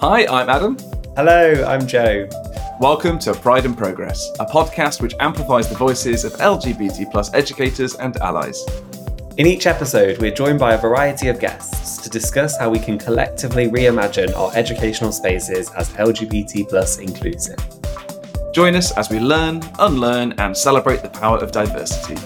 Hi, I'm Adam. Hello, I'm Joe. Welcome to Pride and Progress, a podcast which amplifies the voices of LGBT plus educators and allies. In each episode, we're joined by a variety of guests to discuss how we can collectively reimagine our educational spaces as LGBT plus inclusive. Join us as we learn, unlearn, and celebrate the power of diversity.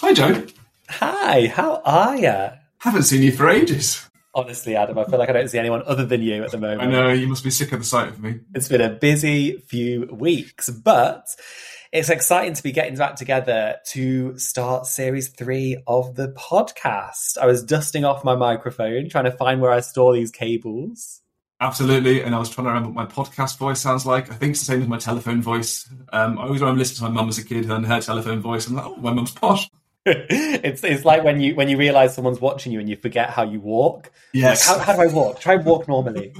Hi, Joe. Hi, how are ya? Haven't seen you for ages. Honestly, Adam, I feel like I don't see anyone other than you at the moment. I know, you must be sick of the sight of me. It's been a busy few weeks, but it's exciting to be getting back together to start series three of the podcast. I was dusting off my microphone, trying to find where I store these cables. Absolutely, and I was trying to remember what my podcast voice sounds like. I think it's the same as my telephone voice. Um, I always remember listening to my mum as a kid and her telephone voice. I'm like, oh, my mum's posh. it's it's like when you when you realize someone's watching you and you forget how you walk. Yes. Like, how, how do I walk? Try and walk normally.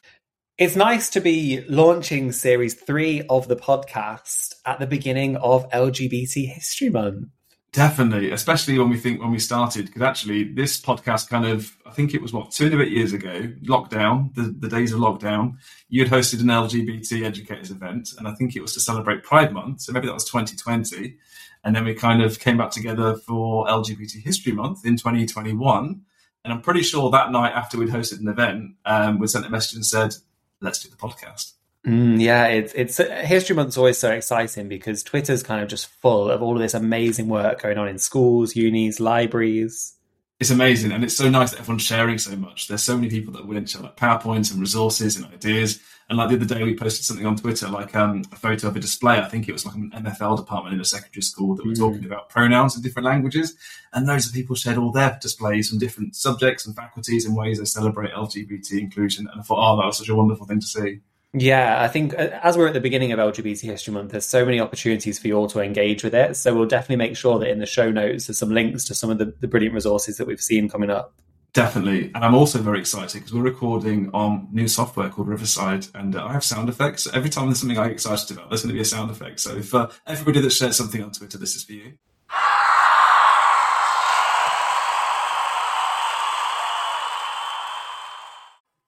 it's nice to be launching series three of the podcast at the beginning of LGBT History Month. Definitely, especially when we think when we started, because actually this podcast kind of, I think it was what, two and a bit years ago, lockdown, the, the days of lockdown, you had hosted an LGBT educators event, and I think it was to celebrate Pride Month, so maybe that was 2020. And then we kind of came back together for LGBT History Month in 2021. And I'm pretty sure that night after we'd hosted an event, um, we sent a message and said, let's do the podcast. Mm, yeah, it's it's History Month's always so exciting because Twitter's kind of just full of all of this amazing work going on in schools, unis, libraries. It's amazing, and it's so nice that everyone's sharing so much. There's so many people that are willing to share like PowerPoints and resources and ideas. And like the other day, we posted something on Twitter, like um, a photo of a display. I think it was like an MFL department in a secondary school that were mm. talking about pronouns in different languages. And loads of people shared all their displays from different subjects and faculties and ways they celebrate LGBT inclusion. And I thought, oh, that was such a wonderful thing to see. Yeah, I think uh, as we're at the beginning of LGBT History Month, there's so many opportunities for you all to engage with it. So we'll definitely make sure that in the show notes there's some links to some of the, the brilliant resources that we've seen coming up. Definitely. And I'm also very excited because we're recording on new software called Riverside and uh, I have sound effects. Every time there's something I get excited about, there's going to be a sound effect. So for uh, everybody that shares something on Twitter, this is for you.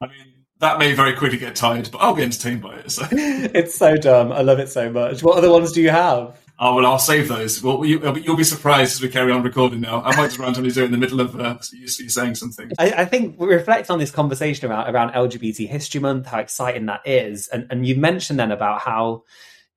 I mean, that may very quickly get tired, but I'll be entertained by it. So. it's so dumb. I love it so much. What other ones do you have? Oh well, I'll save those. Well, you, will be surprised as we carry on recording now. I might just randomly do it in the middle of uh, you, you saying something. I, I, think we reflect on this conversation about around LGBT History Month, how exciting that is, and and you mentioned then about how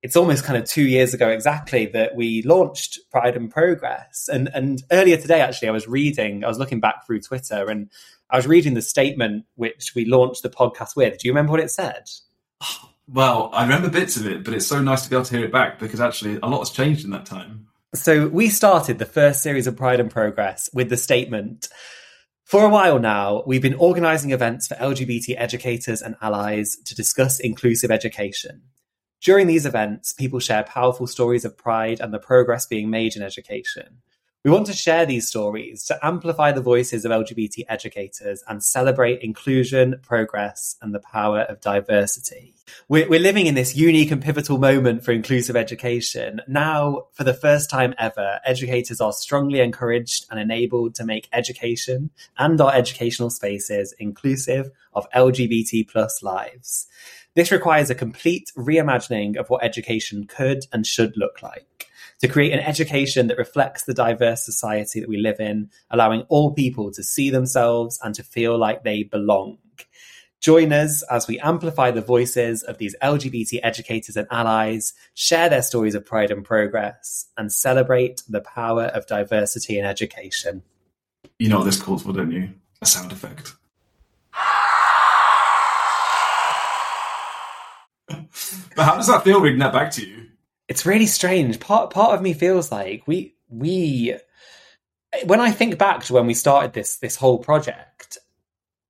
it's almost kind of two years ago exactly that we launched Pride and Progress. And and earlier today, actually, I was reading, I was looking back through Twitter, and I was reading the statement which we launched the podcast with. Do you remember what it said? Well, I remember bits of it, but it's so nice to be able to hear it back because actually a lot has changed in that time. So we started the first series of Pride and Progress with the statement. For a while now, we've been organising events for LGBT educators and allies to discuss inclusive education. During these events, people share powerful stories of pride and the progress being made in education. We want to share these stories to amplify the voices of LGBT educators and celebrate inclusion, progress, and the power of diversity. We're, we're, living in this unique and pivotal moment for inclusive education. Now, for the first time ever, educators are strongly encouraged and enabled to make education and our educational spaces inclusive of LGBT plus lives. This requires a complete reimagining of what education could and should look like to create an education that reflects the diverse society that we live in, allowing all people to see themselves and to feel like they belong. Join us as we amplify the voices of these LGBT educators and allies, share their stories of pride and progress, and celebrate the power of diversity in education. You know what this calls for, don't you? A sound effect. But how does that feel reading that back to you? it's really strange. Part part of me feels like we we when I think back to when we started this this whole project,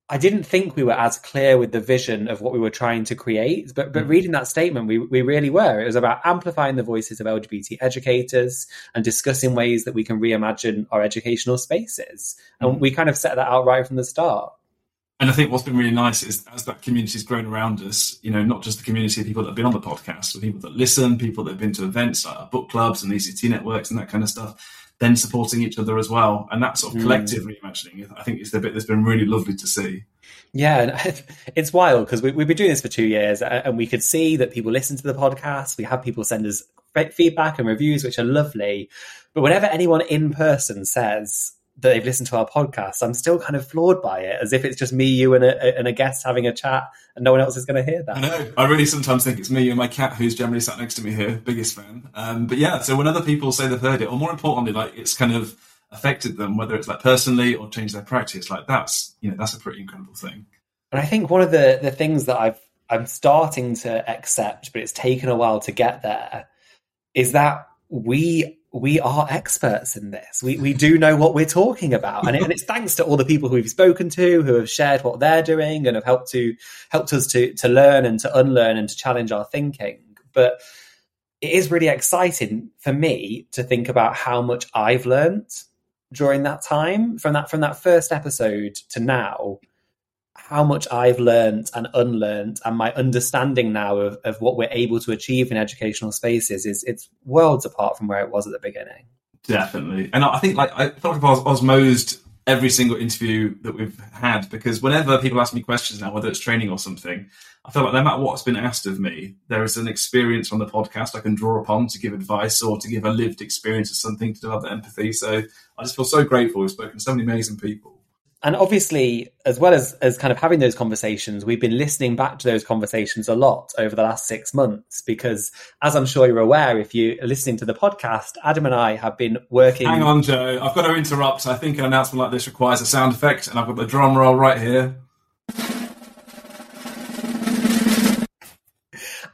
I didn't think we were as clear with the vision of what we were trying to create. But but mm. reading that statement, we we really were. It was about amplifying the voices of LGBT educators and discussing ways that we can reimagine our educational spaces. And mm. we kind of set that out right from the start and I think what's been really nice is as that community's grown around us, you know, not just the community of people that have been on the podcast, but people that listen, people that have been to events like book clubs and ECT networks and that kind of stuff. then supporting each other as well. And that sort of Mm. collective reimagining, I think, is the bit that's been really lovely to see. Yeah, it's wild because we, we've been doing this for two years and we could see that people listen to the podcast. We have people send us feedback and reviews, which are lovely. But whenever anyone in person says that they've listened to our podcast, I'm still kind of floored by it, as if it's just me, you, and a, and a guest having a chat, and no one else is going to hear that. I know. I really sometimes think it's me and my cat who's generally sat next to me here, biggest fan. Um, but yeah, so when other people say they've heard it, or more importantly, like it's kind of affected them, whether it's like personally or changed their practice, like that's you know that's a pretty incredible thing. And I think one of the the things that I've I'm starting to accept, but it's taken a while to get there, is that we we are experts in this. We we do know what we're talking about, and, it, and it's thanks to all the people who we've spoken to, who have shared what they're doing, and have helped to helped us to to learn and to unlearn and to challenge our thinking. But it is really exciting for me to think about how much I've learned during that time from that from that first episode to now how much I've learned and unlearned and my understanding now of, of what we're able to achieve in educational spaces is it's worlds apart from where it was at the beginning. Definitely, and I think like I feel like I've os- osmosed every single interview that we've had because whenever people ask me questions now, whether it's training or something, I feel like no matter what's been asked of me, there is an experience from the podcast I can draw upon to give advice or to give a lived experience of something to develop empathy. So I just feel so grateful. We've spoken to so many amazing people. And obviously, as well as, as kind of having those conversations, we've been listening back to those conversations a lot over the last six months because, as I'm sure you're aware, if you're listening to the podcast, Adam and I have been working. Hang on, Joe. I've got to interrupt. I think an announcement like this requires a sound effect, and I've got the drum roll right here.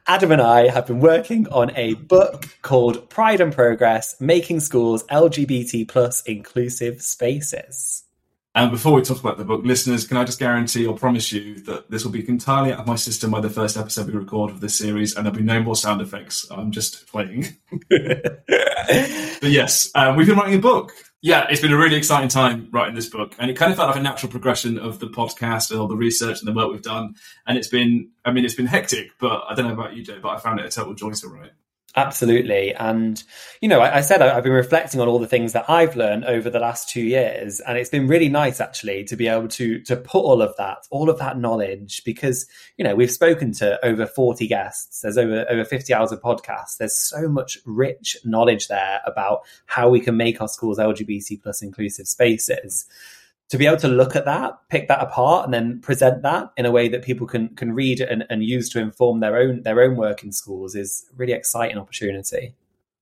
Adam and I have been working on a book called Pride and Progress Making Schools LGBT plus Inclusive Spaces. And before we talk about the book, listeners, can I just guarantee or promise you that this will be entirely out of my system by the first episode we record of this series, and there'll be no more sound effects. I'm just playing. but yes, um, we've been writing a book. Yeah, it's been a really exciting time writing this book, and it kind of felt like a natural progression of the podcast and all the research and the work we've done. And it's been, I mean, it's been hectic, but I don't know about you, Joe, but I found it a total joy to write. Absolutely. And, you know, I, I said I, I've been reflecting on all the things that I've learned over the last two years. And it's been really nice, actually, to be able to, to put all of that, all of that knowledge, because, you know, we've spoken to over 40 guests. There's over, over 50 hours of podcasts. There's so much rich knowledge there about how we can make our schools LGBT plus inclusive spaces to be able to look at that, pick that apart, and then present that in a way that people can can read and, and use to inform their own their own work in schools is really exciting opportunity.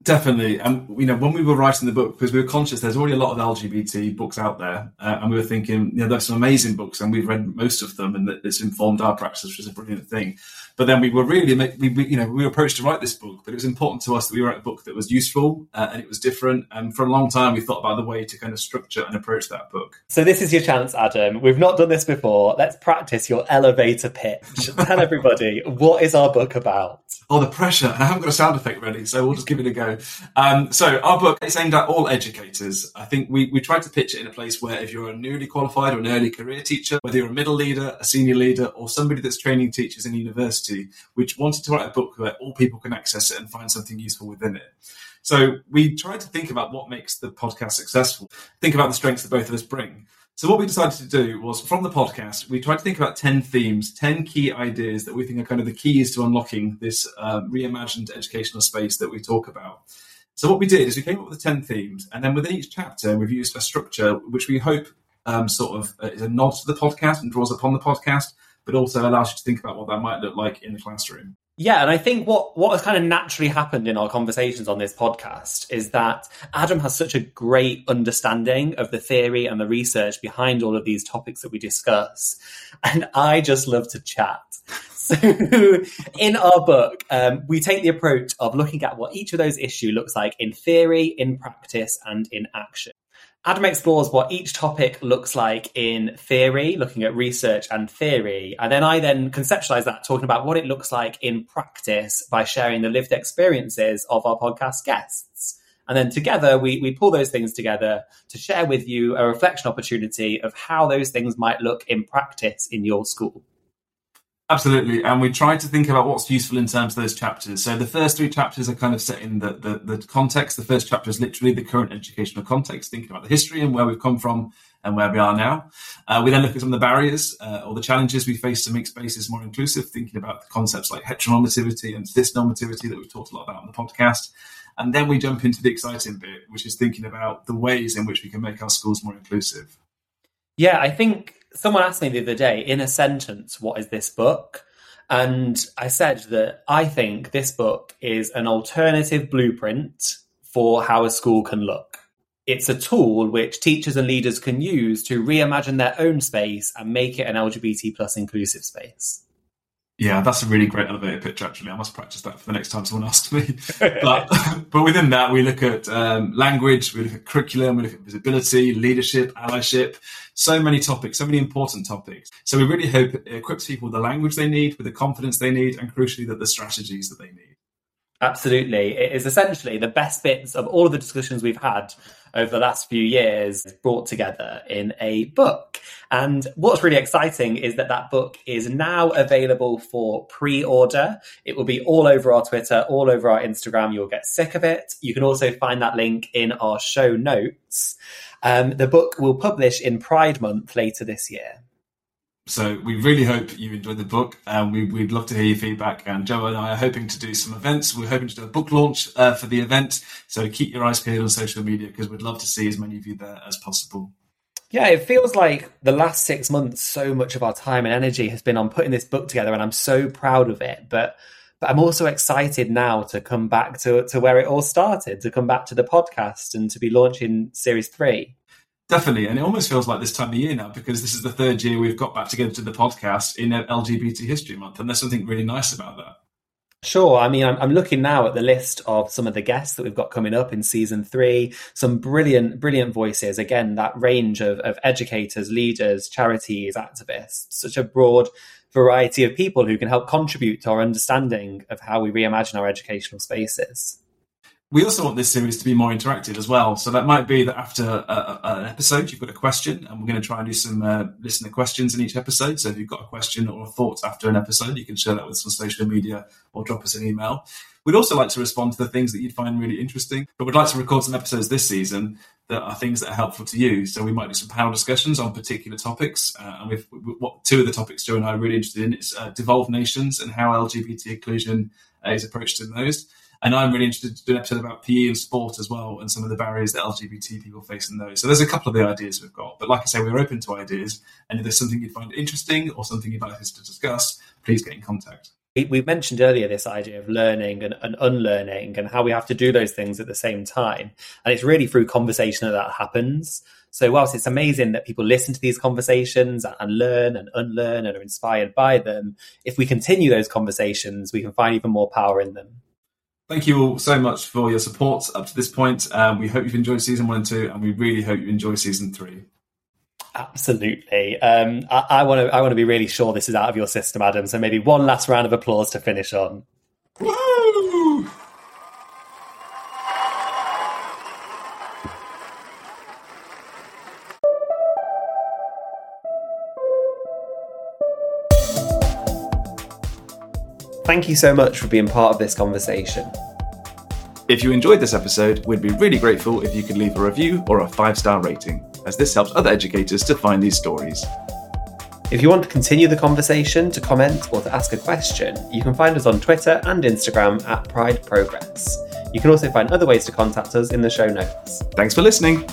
Definitely, and you know, when we were writing the book, because we were conscious there's already a lot of LGBT books out there, uh, and we were thinking, you know, there's some amazing books, and we've read most of them, and that it's informed our practice, which is a brilliant thing. But then we were really, we, we, you know, we were approached to write this book, but it was important to us that we wrote a book that was useful uh, and it was different. And for a long time, we thought about the way to kind of structure and approach that book. So this is your chance, Adam. We've not done this before. Let's practice your elevator pitch. Tell everybody what is our book about. Oh, the pressure! And I haven't got a sound effect ready, so we'll just give it a go. Um, so our book is aimed at all educators. I think we we tried to pitch it in a place where if you're a newly qualified or an early career teacher, whether you're a middle leader, a senior leader, or somebody that's training teachers in university, we wanted to write a book where all people can access it and find something useful within it. So we tried to think about what makes the podcast successful. Think about the strengths that both of us bring. So what we decided to do was from the podcast, we tried to think about 10 themes, 10 key ideas that we think are kind of the keys to unlocking this uh, reimagined educational space that we talk about. So what we did is we came up with the 10 themes, and then within each chapter, we've used a structure which we hope um, sort of uh, is a nod to the podcast and draws upon the podcast, but also allows you to think about what that might look like in the classroom. Yeah, and I think what what has kind of naturally happened in our conversations on this podcast is that Adam has such a great understanding of the theory and the research behind all of these topics that we discuss, and I just love to chat. So, in our book, um, we take the approach of looking at what each of those issues looks like in theory, in practice, and in action. Adam explores what each topic looks like in theory, looking at research and theory. And then I then conceptualize that, talking about what it looks like in practice by sharing the lived experiences of our podcast guests. And then together, we, we pull those things together to share with you a reflection opportunity of how those things might look in practice in your school. Absolutely, and we try to think about what's useful in terms of those chapters. So the first three chapters are kind of set in the, the, the context. The first chapter is literally the current educational context, thinking about the history and where we've come from and where we are now. Uh, we then look at some of the barriers uh, or the challenges we face to make spaces more inclusive, thinking about the concepts like heteronormativity and cisnormativity that we've talked a lot about on the podcast. And then we jump into the exciting bit, which is thinking about the ways in which we can make our schools more inclusive. Yeah, I think someone asked me the other day in a sentence, what is this book? And I said that I think this book is an alternative blueprint for how a school can look. It's a tool which teachers and leaders can use to reimagine their own space and make it an LGBT plus inclusive space. Yeah, that's a really great elevator pitch. Actually, I must practice that for the next time someone asks me. but but within that, we look at um, language, we look at curriculum, we look at visibility, leadership, allyship. So many topics, so many important topics. So we really hope it equips people with the language they need, with the confidence they need, and crucially, that the strategies that they need. Absolutely. It is essentially the best bits of all of the discussions we've had over the last few years brought together in a book. And what's really exciting is that that book is now available for pre order. It will be all over our Twitter, all over our Instagram. You'll get sick of it. You can also find that link in our show notes. Um, the book will publish in Pride Month later this year. So we really hope you enjoyed the book, and we, would love to hear your feedback. And Joe and I are hoping to do some events. We're hoping to do a book launch uh, for the event. So keep your eyes peeled on social media because we'd love to see as many of you there as possible. Yeah, it feels like the last six months, so much of our time and energy has been on putting this book together, and I'm so proud of it. But but I'm also excited now to come back to to where it all started, to come back to the podcast and to be launching series three. Definitely, and it almost feels like this time of year now because this is the third year we've got back together to the podcast in LGBT History Month, and there's something really nice about that. Sure. I mean, I'm, I'm, looking now at the list of some of the guests that we've got coming up in season three. Some brilliant, brilliant voices. Again, that range of, of educators, leaders, charities, activists, such a broad variety of people who can help contribute to our understanding of how we reimagine our educational spaces we also want this series to be more interactive as well. So that might be that after a, a, an episode, you've got a question, and we're going to try and do some uh, listener questions in each episode. So if you've got a question or a thought after an episode, you can share that with us on social media or drop us an email. We'd also like to respond to the things that you'd find really interesting, but we'd like to record some episodes this season that are things that are helpful to you. So we might do some panel discussions on particular topics. Uh, and we've, what two of the topics Joe and I are really interested in is uh, devolved nations and how LGBT inclusion uh, is approached in those. And I'm really interested to do an episode about PE and sport as well, and some of the barriers that LGBT people face in those. So there's a couple of the ideas we've got. But like I say, we're open to ideas. And if there's something you'd find interesting or something you'd like us to discuss, please get in contact. We mentioned earlier this idea of learning and, and, unlearning and how we have to do those things at the same time. And it's really through conversation that that happens. So, whilst it's amazing that people listen to these conversations and learn and unlearn and are inspired by them, if we continue those conversations, we can find even more power in them. Thank you all so much for your support up to this point. Um, we hope you've enjoyed season one and two, and we really hope you enjoy season three. Absolutely. Um, I want to. I want to be really sure this is out of your system, Adam. So maybe one last round of applause to finish on. Woo! Thank you so much for being part of this conversation. If you enjoyed this episode, we'd be really grateful if you could leave a review or a five star rating, as this helps other educators to find these stories. If you want to continue the conversation, to comment, or to ask a question, you can find us on Twitter and Instagram at Pride Progress. You can also find other ways to contact us in the show notes. Thanks for listening.